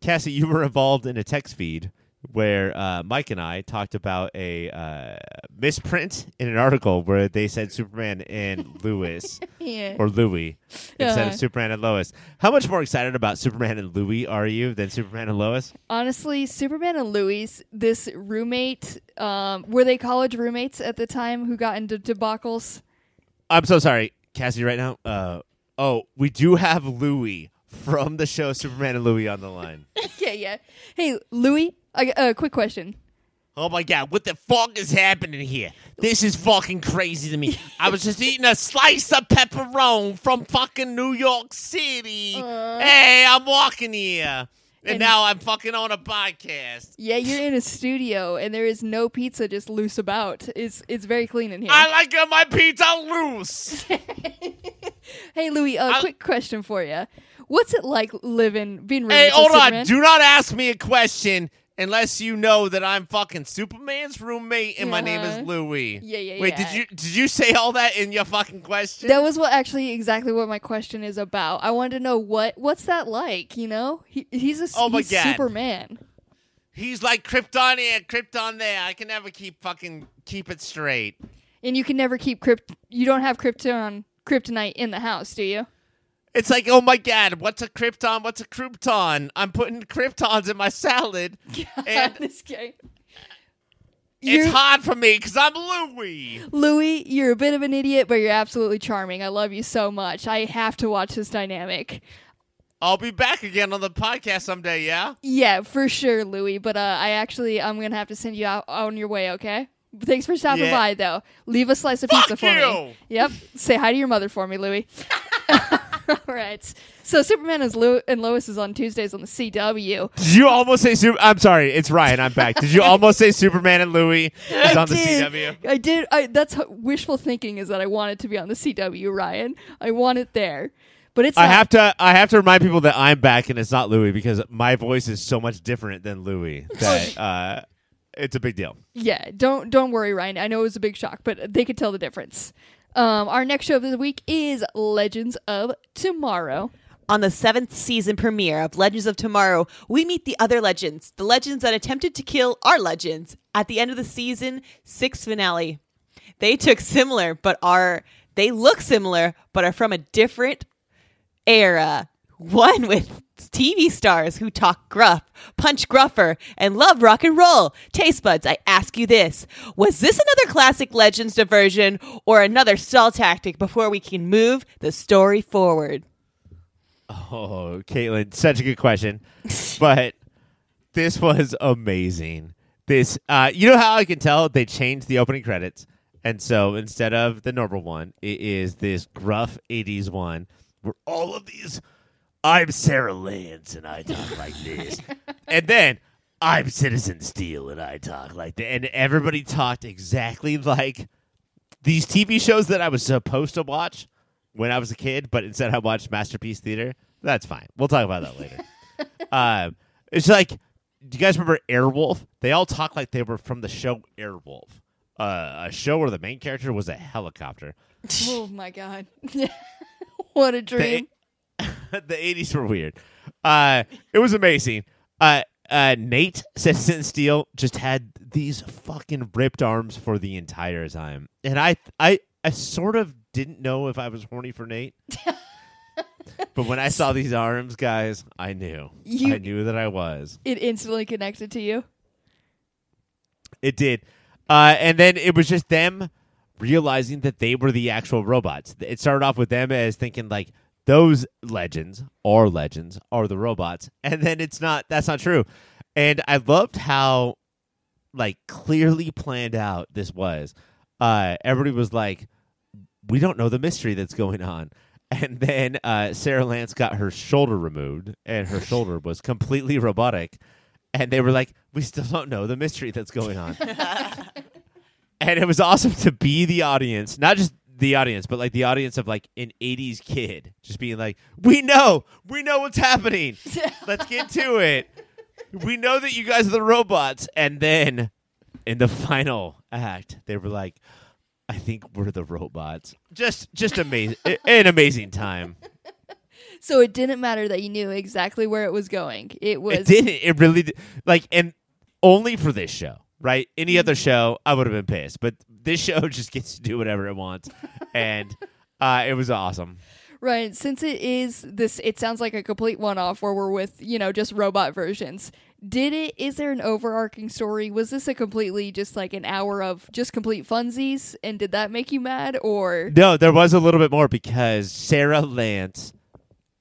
Cassie, you were involved in a text feed where uh, Mike and I talked about a uh, misprint in an article where they said Superman and Lewis Yeah. or Louis instead Uh-huh. of Superman and Lois. How much more excited about Superman and Louis are you than Superman and Lois? Honestly, Superman and Louis, this roommate, um, were they college roommates at the time who got into debacles? I'm so sorry, Cassie. Right now, uh, oh, we do have Louis from the show Superman and Louie on the line. yeah, yeah. Hey, Louis, a uh, quick question. oh my god, what the fuck is happening here? This is fucking crazy to me. I was just eating a slice of pepperoni from fucking New York City. hey, I'm walking here. And, And- now I'm fucking on a podcast. Yeah, you're in a studio and there is no pizza just loose about. It's it's very clean in here. I like uh, my pizza loose. hey, Louis, a I- quick question for you. What's it like living, being hey, roommates hold on. Superman? Do not ask me a question unless you know that I'm fucking Superman's roommate and my name Uh-huh. is Louie. Yeah, yeah, Wait, yeah. did you did you say all that in your fucking question? That was what actually exactly what my question is about. I wanted to know what what's that like. You know, he, he's a Oh my he's God. Superman. He's like Krypton here, Krypton there. I can never keep fucking keep it straight. And you can never keep crypt. You don't have Krypton kryptonite in the house, do you? It's like, oh my god, what's a Krypton? What's a Krypton? I'm putting Kryptons in my salad, and this game. it's You're, hard for me because I'm Louie. Louis, you're a bit of an idiot, but you're absolutely charming. I love you so much. I have to watch this dynamic. I'll be back again on the podcast someday. Yeah. Yeah, for sure, Louis. But uh, I actually, I'm gonna have to send you out on your way. Okay. Thanks for stopping Yeah. by, though. Leave a slice of pizza for me. Yep. Say hi to your mother for me, Louie. All right. So Superman is Lo- and Lois is on Tuesdays on the CW. Did you almost say super? I'm sorry, it's Ryan. I'm back. Did you almost say Superman and Louie is on the. CW? I did. I, that's how, wishful thinking is that I want it to be on the CW, Ryan. I want it there, but it's. I not. have to. I have to remind people that I'm back and it's not Louie because my voice is so much different than Louie that uh, it's a big deal. Yeah, don't don't worry, Ryan. I know it was a big shock, but they could tell the difference. Um, our next show of the week is Legends of Tomorrow. On the seventh season premiere of Legends of Tomorrow, we meet the other legends, the legends that attempted to kill our legends at the end of the season six finale. They took similar, but are they look similar, but are from a different era. One with TV stars who talk gruff, punch gruffer, and love rock and roll. Taste buds, I ask you this. Was this another classic Legends diversion or another stall tactic before we can move the story forward? Oh, Katelynn, such a good question. but this was amazing. This, uh, you know how I can tell they changed the opening credits, and so instead of the normal one, it is this gruff '80s one where all of these. I'm Sara Lance, and I talk like this, and then I'm Citizen Steel, and I talk like that, and everybody talked exactly like these TV shows that I was supposed to watch when I was a kid, but instead I watched Masterpiece Theater. That's fine. We'll talk about that later. um, it's like, do you guys remember Airwolf? They all talk like they were from the show Airwolf, uh, a show where the main character was a helicopter. oh my god, what a dream! the 80s were weird. Uh, it was amazing. Uh, uh, Nate Citizen Steel just had these fucking ripped arms for the entire time, and I, I, I sort of didn't know if I was horny for Nate. but when I saw these arms, guys, I knew. You- I knew that I was. It instantly connected to you. It did. Uh, and then it was just them realizing that they were the actual robots. It started off with them as thinking like those legends are legends are the robots. And then it's not that's not true. And I loved how like clearly planned out this was. Uh everybody was like we don't know the mystery that's going on. And then uh, Sara Lance got her shoulder removed, and her shoulder was completely robotic. And they were like, "We still don't know the mystery that's going on." and it was awesome to be the audience, not just the audience, but like the audience of like an '80s kid, just being like, "We know, we know what's happening. Let's get to it. We know that you guys are the robots." And then in the final act, they were like, "I think we're the robots." Just, just amazing, an amazing time. So it didn't matter that you knew exactly where it was going. It was It didn't. It really did. like, and only for this show, right? Any mm-hmm. other show, I would have been pissed, but this show just gets to do whatever it wants, and uh, it was awesome. right. Since it is this, it sounds like a complete one-off where we're with you know just robot versions. Did it? Is there an overarching story? Was this a completely just like an hour of just complete funsies? And did that make you mad or? No, there was a little bit more because Sara Lance,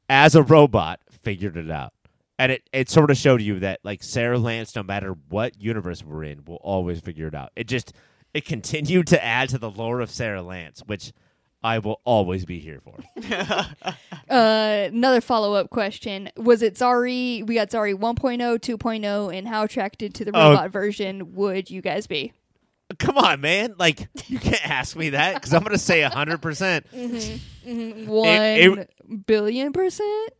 as a robot, figured it out. And it, it sort of showed you that like Sara Lance, no matter what universe we're in, will always figure it out. It just it continued to add to the lore of Sara Lance, which I will always be here for. Uh, another follow up question: Was it Zari? We got Zari 1.0, 2.0, and how attracted to the Oh. robot version would you guys be? Come on, man! Like you can't ask me that because I'm gonna say hundred percent. One it- billion percent.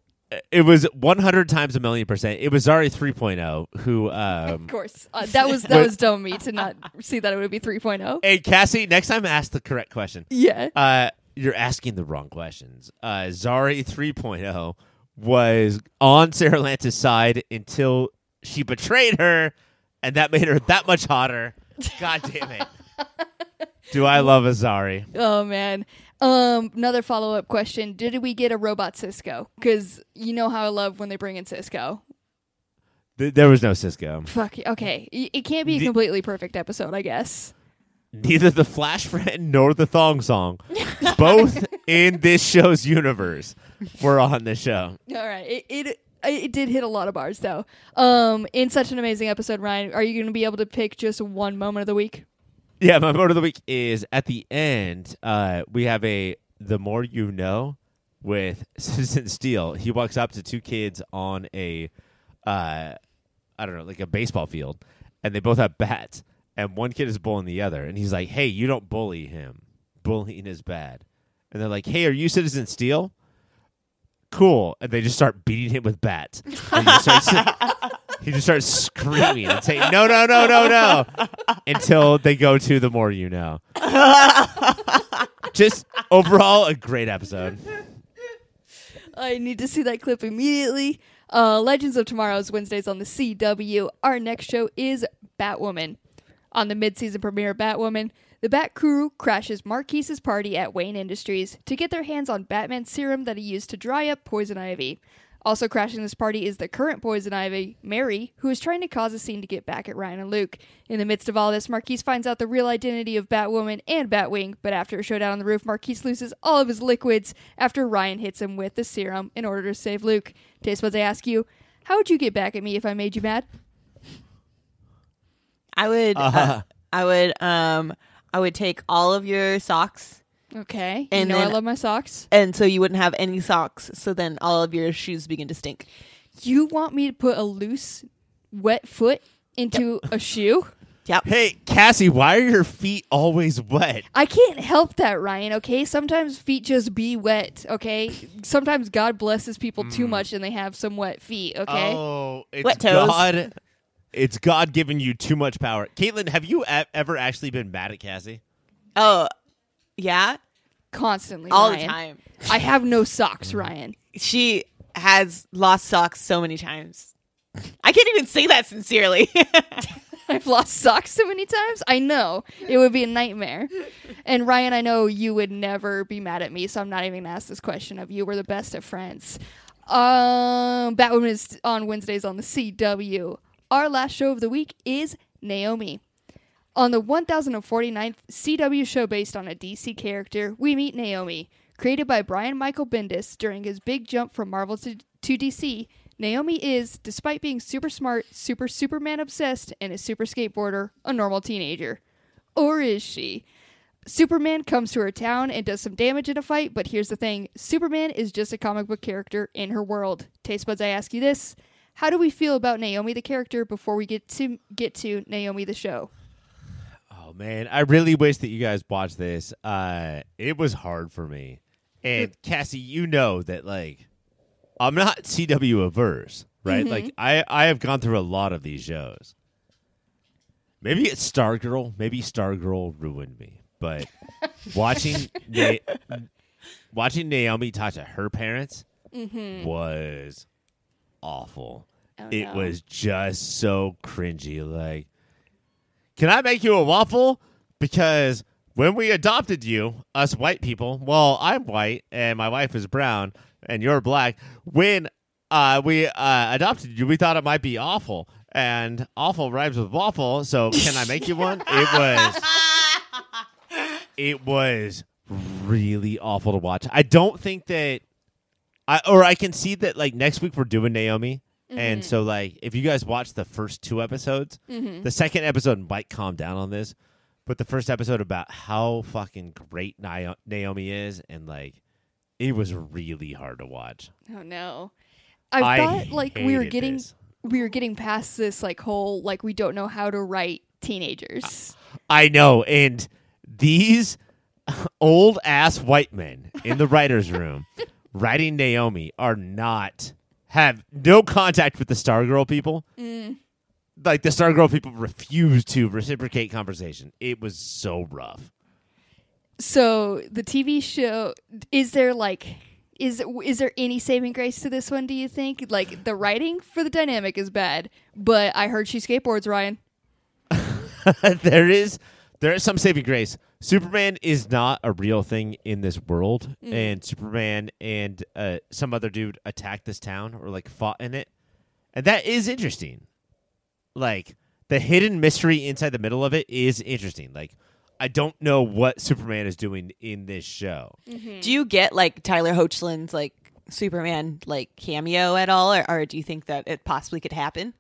It was 100 times a million percent. It was Zari 3.0 who um Of course, uh, that was that was dumb of me to not see that it would be oh. 3.0. Hey Cassie, next time ask the correct question. Yeah. Uh you're asking the wrong questions. Uh Zari 3.0 was on Sara Lance's side until she betrayed her and that made her that much hotter. God damn it. Do I love a Zari? Oh man. Um, another follow up question: Did we get a robot Cisco? Because you know how I love when they bring in Cisco. Th- there was no Cisco. Fuck. Okay, it can't be a completely perfect episode, I guess. Neither the Flash Friend nor the Thong Song, both in this show's universe, were on the show. All right. It, it it did hit a lot of bars though. Um, in such an amazing episode, Ryan, are you going to be able to pick just one moment of the week? Yeah, my mode of the week is at the end. Uh, we have a the more you know with Citizen Steel. He walks up to two kids on a, uh, I don't know, like a baseball field, and they both have bats, and one kid is bullying the other, and he's like, "Hey, you don't bully him. Bullying is bad." And they're like, "Hey, are you Citizen Steel?" Cool, and they just start beating him with bats. He, just starts, screaming and saying, "No, no, no, no, no!" Until they go to the more you know. Just overall, a great episode. I need to see that clip immediately. Uh, Legends of Tomorrow is Wednesdays on the CW. Our next show is Batwoman. On the mid-season premiere Batwoman, the Bat Crew crashes Marquis's party at Wayne Industries to get their hands on Batman's serum that he used to dry up Poison Ivy. Also crashing this party is the current Poison Ivy, Mary, who is trying to cause a scene to get back at Ryan and Luke. In the midst of all this, Marquis finds out the real identity of Batwoman and Batwing, but after a showdown on the roof, Marquis loses all of his liquids after Ryan hits him with the serum in order to save Luke. Taste buds, I ask you, how would you get back at me if I made you mad? I would. uh Uh-huh. I would. Um. I would take all of your socks, Okay. And you know I love my socks. and so you wouldn't have any socks. So then all of your shoes begin to stink. You want me to put a loose, wet foot into a shoe? Yep. Hey, Cassie, why are your feet always wet? I can't help that, Ryan, okay? Sometimes feet just be wet, okay? Sometimes God blesses people too mm. much and they have some wet feet, okay? Oh, it's Wet toes. God. It's God giving you too much power. Katelynn, have you e- ever actually been mad at Cassie? Oh, yeah. Constantly, All Ryan. the time. I have no socks, Ryan. She has lost socks so many times. I can't even say that sincerely. I've lost socks so many times. I know. It would be a nightmare. And Ryan, I know you would never be mad at me, so I'm not even gonna ask this question of you. We're the best of friends. Um Batwoman is on Wednesdays on the CW. Our last show of the week is Naomi. On the 1049th CW show based on a DC character, we meet Naomi. Created by Brian Michael Bendis during his big jump from Marvel to, to DC, Naomi is, despite being super smart, super Superman obsessed, and a super skateboarder, a normal teenager. Or is she? Superman comes to her town and does some damage in a fight, but here's the thing Superman is just a comic book character in her world. Taste buds, I ask you this. How do we feel about Naomi the character before we get to get to Naomi the show? Oh man, I really wish that you guys watched this. Uh, it was hard for me. And Cassie, you know that like I'm not CW averse, right? Like I I have gone through a lot of these shows. Maybe it's Stargirl. Maybe Stargirl ruined me. But watching Na- watching Naomi talk to her parents was awful. Oh, it no. was just so cringy. Like, can I make you a waffle? Because when we adopted you, us white people, well, I'm white and my wife is brown and you're black. When uh, we uh, adopted you, we thought it might be awful. And awful rhymes with waffle, so can I make you one? It was it was really awful to watch. I don't think that I or I can see that like next week we're doing Naomi. And mm-hmm. so like if you guys watch the first two episodes, mm-hmm. the second episode might calm down on this, but the first episode about how fucking great Naomi is and like it was really hard to watch. Oh no. I, I thought like we were getting this. we were getting past this like whole like we don't know how to write teenagers. I know, and these old ass white men in the writers' room writing Naomi are not have no contact with the Stargirl people. Mm. Like the Stargirl people refuse to reciprocate conversation. It was so rough. So the TV show is there like is is there any saving grace to this one? Do you think like the writing for the dynamic is bad, but I heard she skateboards, Ryan. there is there is some saving grace. Superman is not a real thing in this world, and Superman and uh, some other dude attacked this town or like fought in it, and that is interesting. Like the hidden mystery inside the middle of it is interesting. Like I don't know what Superman is doing in this show. do you get like Tyler Hoechlin's like Superman like cameo at all, or, or do you think that it possibly could happen?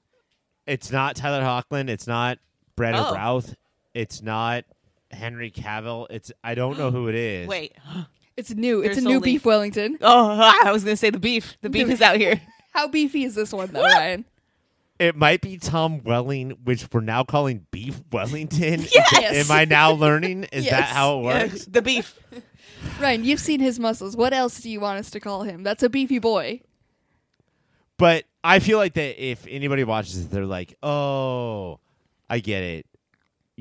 It's not Tyler Hoechlin. It's not Brandon Oh. Routh. It's not Henry Cavill. It's I don't know who it is. Wait. It's new. It's There's a new only- beef Wellington. Oh, I was gonna say the beef. The beef is out here. How beefy is this one though, Ryan? It might be Tom Welling, which we're now calling Beef Wellington. Yes. Am I now learning? Is that Yes. how it Yeah, works? the beef. Ryan, you've seen his muscles. What else do you want us to call him? That's a beefy boy. But I feel like that if anybody watches it, they're like, "Oh, I get it.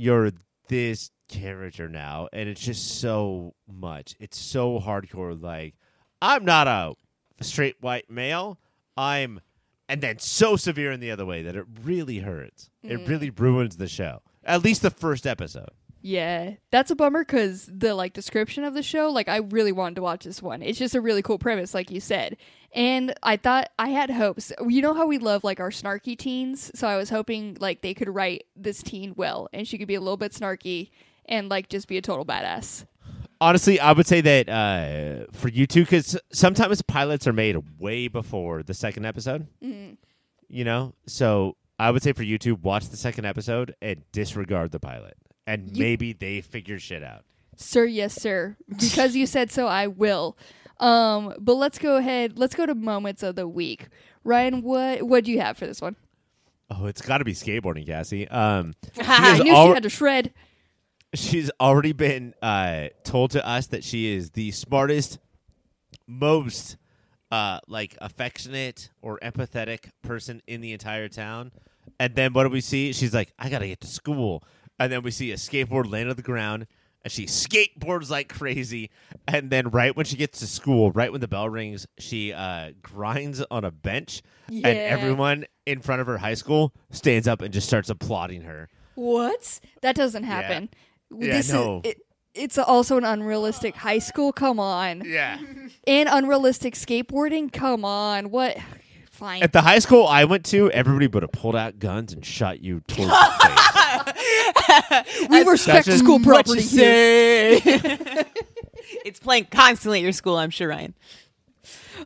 You're this character now," and it's just so much. It's so hardcore. Like, I'm not a straight white male. I'm, and then so severe in the other way that it really hurts. It mm. really ruins the show. At least the first episode. Yeah, that's a bummer because the like description of the show, like I really wanted to watch this one. It's just a really cool premise, like you said, and I thought I had hopes. You know how we love like our snarky teens, so I was hoping like they could write this teen well, and she could be a little bit snarky and like just be a total badass. Honestly, I would say that uh, for you two, because sometimes pilots are made way before the second episode. You know, so I would say for you two, watch the second episode and disregard the pilot, and You- maybe they figure shit out. Sir, yes, sir. Because you said so, I will. Um, but let's go ahead. Let's go to moments of the week. Ryan, what what do you have for this one? Oh, it's got to be skateboarding, Cassie. Um, she I knew al- she had to shred. she's already been uh, told to us that she is the smartest, most uh, like affectionate or empathetic person in the entire town. And then what do we see? She's like, I gotta get to school. And then we see a skateboard land on the ground, and she skateboards like crazy. And then right when she gets to school, right when the bell rings, she uh, grinds on a bench, Yeah. and everyone in front of her high school stands up and just starts applauding her. What? That doesn't happen. Yeah, this no. is it, it's also an unrealistic high school. Come on. Yeah. And unrealistic skateboarding. Come on. What? Fine. At the high school I went to, everybody would have pulled out guns and shot you towards the face. We respect just- school What property you say? it's playing constantly at your school, I'm sure, Ryan.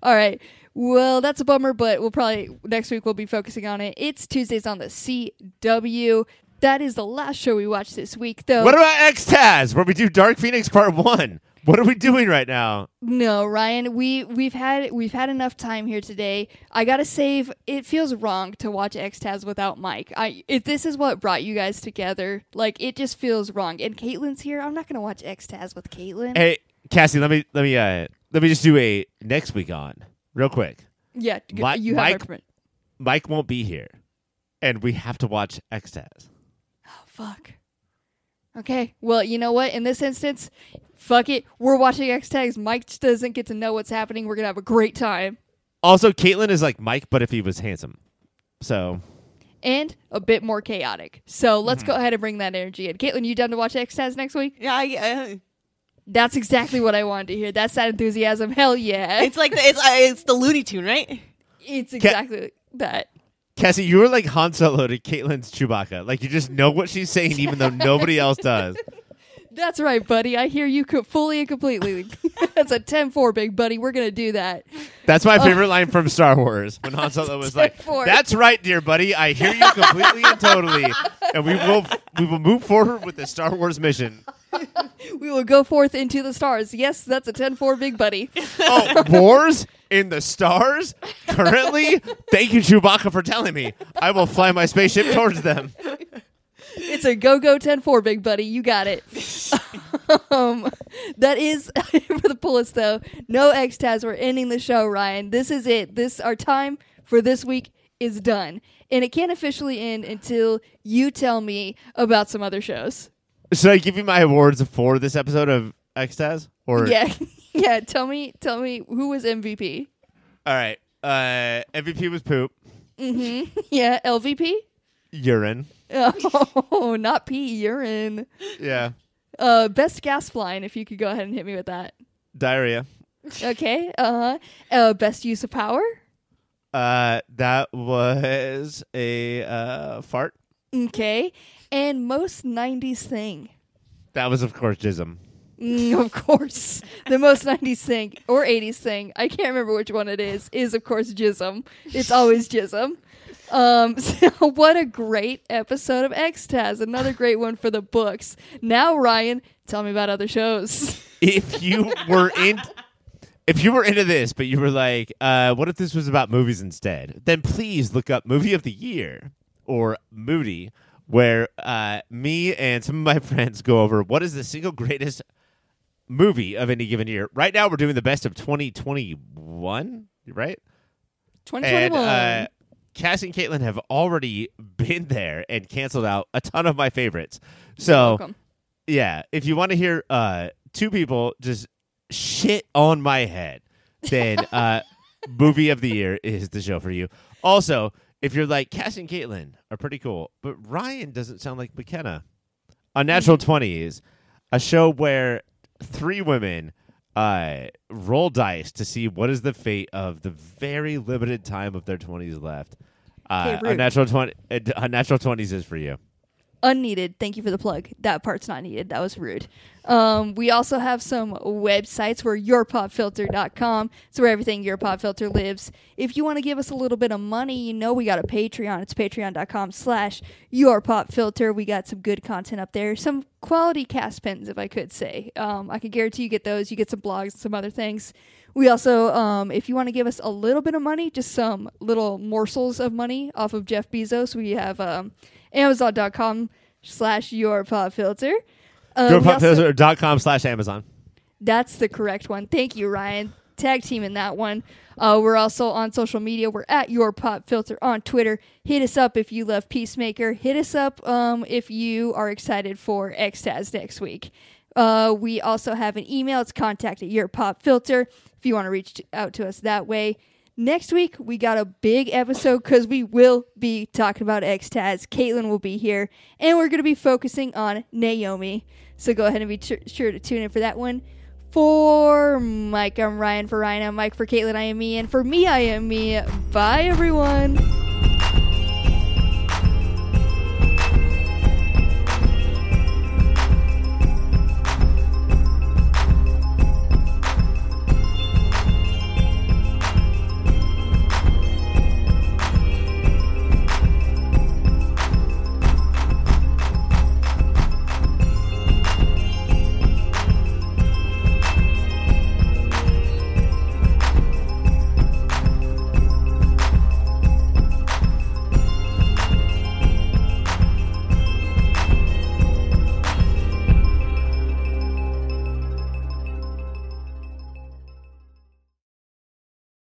All right. Well, that's a bummer, but we'll probably next week we'll be focusing on it. It's Tuesdays on the CW. That is the last show we watched this week, though. what about X-Taz, where we do Dark Phoenix Part 1? What are we doing right now? No, Ryan, we we've had we've had enough time here today. I gotta save. It feels wrong to watch Xtaz without Mike. I if this is what brought you guys together, like it just feels wrong. And Katelynn's here. I'm not gonna watch Xtaz with Katelynn. Hey, Cassie, let me let me uh let me just do a next week on real quick. yeah, Mi- you have Mike-. Mike won't be here, and we have to watch X-Taz. Oh, fuck. Okay. Well, you know what? In this instance, fuck it. We're watching Xtaz. Mike just doesn't get to know what's happening. We're gonna have a great time Also, Katelynn is like Mike, but if he was handsome. So and a bit more chaotic. So let's Mm-hmm. go ahead and bring that energy in. Katelynn, you done to watch Xtaz next week? Yeah, I, uh, That's exactly what I wanted to hear. That's that enthusiasm. Hell yeah. it's like the, it's uh, it's the Looney Tune, right? It's exactly that. Cassie, you were like Han Solo to Katelynn's Chewbacca. Like you just know what she's saying, even though nobody else does. That's right, buddy. I hear you co- fully and completely. That's a 10 4, big buddy. We're going to do that. That's my oh. favorite line from Star Wars when Han Solo was like, 10-4. "That's right, dear buddy. I hear you completely and totally, and we will we will move forward with the Star Wars mission." We will go forth into the stars. Yes, that's a 10 4, big buddy. Oh, wars in the stars currently. Thank you, Chewbacca, for telling me. I will fly my spaceship towards them. It's a go go 10 4, big buddy. You got it. um, that is for the pull list, though. No X Taz. We're ending the show, Ryan. This is it. This Our time for this week is done. And it can't officially end until you tell me about some other shows. Should I give you my awards for this episode of Xtaz? Or Yeah. yeah. Tell me, tell me who was MVP. all right. Uh, MVP was poop, Mm-hmm. Yeah. LVP? urine. Oh, not pee, urine. Yeah, Uh, best gas line, if you could go ahead and hit me with that. diarrhea. Okay. Uh-huh. Uh Best use of power. Uh, that was a uh, fart. Okay. And most '90s thing. That was, of course, Jism. Mm, of course. The most 90s thing or 80s thing, I can't remember which one it is, is of course Jism. It's always Jism. Um, so what a great episode of X-Taz. Another great one for the books. Now, Ryan, tell me about other shows. if you were in if you were into this but you were like uh, what if this was about movies instead then please look up movie of the year or moody where uh, me and some of my friends go over what is the single greatest movie of any given year right now we're doing the best of 2021 right 2021. and uh, Cassie and Katelynn have already been there and canceled out a ton of my favorites so yeah, if you want to hear uh, two people just shit on my head, then uh, movie of the year is the show for you. Also, if you're like Cass and Katelynn are pretty cool, but Ryan doesn't sound like McKenna. a Unnatural Twenties, a show where three women uh, roll dice to see what is the fate of the very limited time of their twenties left. Uh, rude. unnatural twenty, uh, unnatural twenties is for you. Unneeded. Thank you for the plug. That part's not needed. That was rude. Um, we also have some websites. We're yourpopfilter.com. It's where everything Your Pop Filter lives. If you want to give us a little bit of money, you know we got a Patreon. It's patreon.com slash yourpopfilter. We got some good content up there. Some quality cast pens, if I could say. Um, I can guarantee you get those. You get some blogs and some other things. We also, um, if you want to give us a little bit of money, just some little morsels of money off of Jeff Bezos, we have um, Amazon.com slash your pop filter. Um, we also- Yourpopfilter.com slash Amazon. that's the correct one. Thank you, Ryan. Tag team in that one. Uh, we're also on social media. We're at Your Pop Filter on Twitter. Hit us up if you love Peacemaker. Hit us up um, if you are excited for Xtaz next week. Uh, we also have an email. It's contact at Your Pop Filter if you want to reach out to us that way. Next week, we got a big episode because we will be talking about Xtaz. Katelynn will be here, and we're going to be focusing on Naomi. So go ahead and be sure to tune in for that one. For Mike, I'm Ryan. For Ryan, I'm Mike. For Katelynn, I am me. And for me, I am me. Bye, everyone.